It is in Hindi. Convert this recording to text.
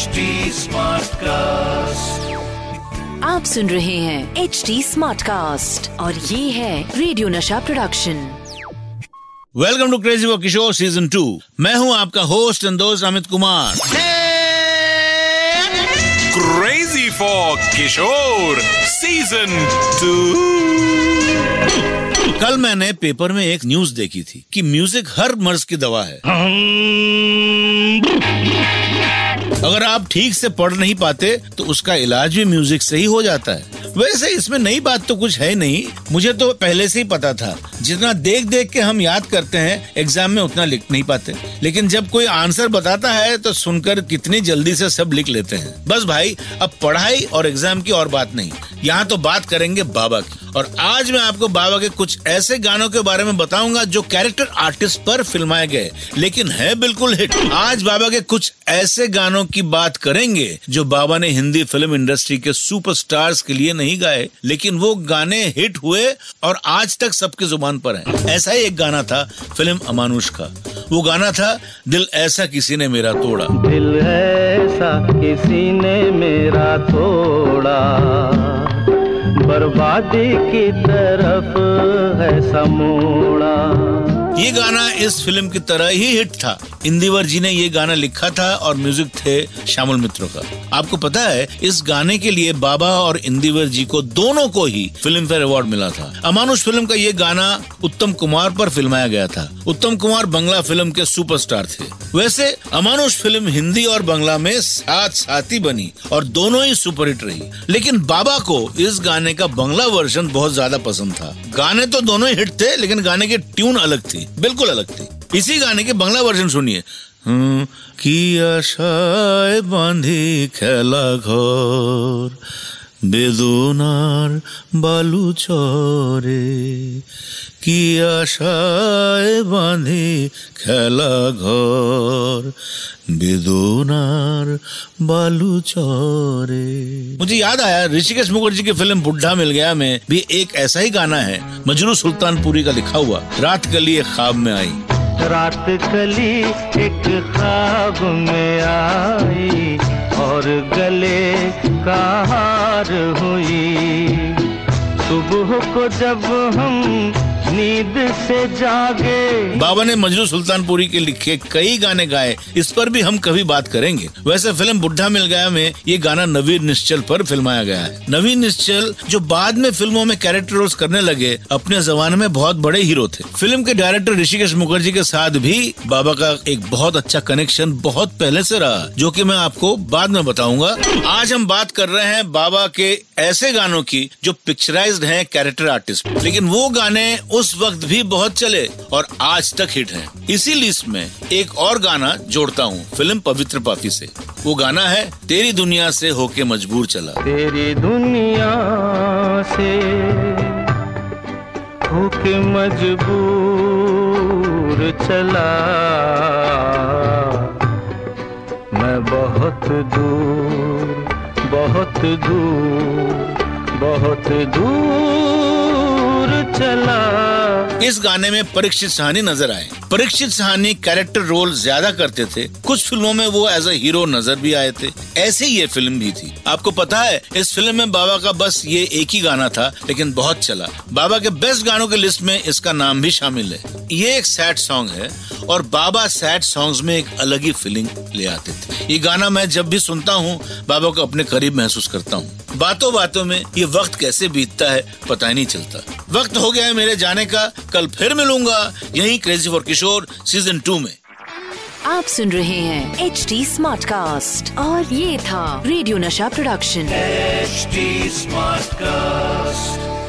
HD कास्ट आप सुन रहे हैं एच डी स्मार्ट कास्ट और ये है radio Nasha production welcome to crazy वो किशोर सीज़न टू मैं हूँ आपका होस्ट एंड दोस्त Amit Kumar. Crazy for Kishore season two कल मैंने पेपर में एक न्यूज़ देखी थी कि म्यूज़िक हर मर्ज की दवा है। अगर आप ठीक से पढ़ नहीं पाते तो उसका इलाज भी म्यूज़िक से ही हो जाता है। वैसे इसमें नई बात तो कुछ है नहीं। मुझे तो पहले से ही पता था। जितना देख देख के हम याद करते हैं एग्ज़ाम में उतना लिख नहीं पाते। लेकिन जब कोई आंसर बताता है तो सुनकर कितनी जल्दी से सब लिख लेते हैं। बस भाई, अब पढ़ाई और एग्ज़ाम की और बात नहीं। यहाँ तो बात करेंगे बाबा की। और आज मैं आपको बाबा के कुछ ऐसे गानों के बारे में बताऊँगा जो कैरेक्टर आर्टिस्ट पर फिल्माए गए। लेकिन है बिल्कुल हिट आज बाबा के कुछ ऐसे गानों की बात करेंगे जो बाबा ने हिंदी फ़िल्म इंडस्ट्री के सुपरस्टार्स के लिए नहीं गाए, लेकिन वो गाने हिट हुए और आज तक सबके ज़ुबान पर है। ऐसा ही एक गाना था फ़िल्म अमानुष का वो गाना था, दिल ऐसा किसी ने मेरा तोड़ा। दिल ऐसा किसी ने मेरा तोड़ा। बर्बादी की तरफ़ है समोड़ा। ये गाना इस फ़िल्म की तरह ही हिट था। इंदिवर जी ने ये गाना लिखा था और म्यूज़िक थे श्यामल मित्रों का। आपको पता है, इस गाने के लिए बाबा और इंदिवर जी को दोनों को ही फ़िल्म फेयर अवार्ड मिला था। अमानुष फ़िल्म का ये गाना उत्तम कुमार पर फिल्माया गया था। उत्तम कुमार बंगला फ़िल्म के सुपरस्टार थे। वैसे, अमानुष फ़िल्म हिंदी और बंगला में साथ साथी बनी और दोनों ही सुपरहिट रही। लेकिन बाबा को इस गाने का बंगला वर्जन बहुत ज़्यादा पसंद था। गाने तो दोनों ही हिट थे, लेकिन गाने की ट्यून अलग थी। बिल्कुल अलग थी इसी गाने के बंगला वर्जन सुनिए हम्म, কি আশায় বাঁধি খেলা ঘর বেদনার বালু চরে কি আশায় বাঁধি খেলা ঘর বেদনার বালু চরে मुझे याद आया ऋषिकेश मुखर्जी की फिल्म बुढ़ा मिल गया में भी एक ऐसा ही गाना है मजरू सुल्तानपुरी का लिखा हुआ रात गली एक ख्वाब में आई रात कली एक ख्वाब में आई और गले का हार हुई सुबह को जब हम नींद से जागे। बाबा ने मजरू सुल्तानपुरी के लिखे कई गाने गाए, इस पर भी हम कभी बात करेंगे। वैसे फ़िल्म बुढ़ा मिल गया में ये गाना नवीन निश्चल पर फिल्माया गया है। नवीन निश्चल, जो बाद में फ़िल्मों में कैरेक्टर रोल्स करने लगे, अपने जमाने में बहुत बड़े हीरो थे। फ़िल्म के डायरेक्टर ऋषिकेश मुखर्जी के साथ भी बाबा का एक बहुत अच्छा कनेक्शन बहुत पहले से रहा, जो कि मैं आपको बाद में बताऊँगा। आज हम बात कर रहे हैं बाबा के ऐसे गानों की, जो पिक्चराइज्ड हैं कैरेक्टर आर्टिस्ट लेकिन वो गाने उस वक्त भी बहुत चले और आज तक हिट हैं। इसी लिस्ट में एक और गाना जोड़ता हूँ, फ़िल्म पवित्र पापी से। वो गाना है, तेरी दुनिया से होके मजबूर चला। तेरी दुनिया से होके मजबूर चला। मैं बहुत दूर बहुत दूर बहुत दूर चला। इस गाने में परीक्षित सहानी नज़र आए। परीक्षित सहानी कैरेक्टर रोल ज़्यादा करते थे। कुछ फ़िल्मों में वो एज अ हीरो नज़र भी आए थे। ऐसे ही ये फ़िल्म भी थी। आपको पता है, इस फ़िल्म में बाबा का बस ये एक ही गाना था, लेकिन बहुत चला। बाबा के बेस्ट गानों की लिस्ट में इसका नाम भी शामिल है। ये एक सैड सॉन्ग है, और बाबा सैड सॉन्ग में एक अलग ही फीलिंग ले आते थे। ये गाना मैं जब भी सुनता हूँ, बाबा को अपने करीब महसूस करता हूँ। बातों बातों में ये वक्त कैसे बीतता है, पता ही नहीं चलता। वक्त हो गया है मेरे जाने का। कल फिर मिलूँगा यही crazy for Kishore season two में। आप सुन रहे हैं एच डी स्मार्ट कास्ट और ये था radio Nasha production H smart Smartcast.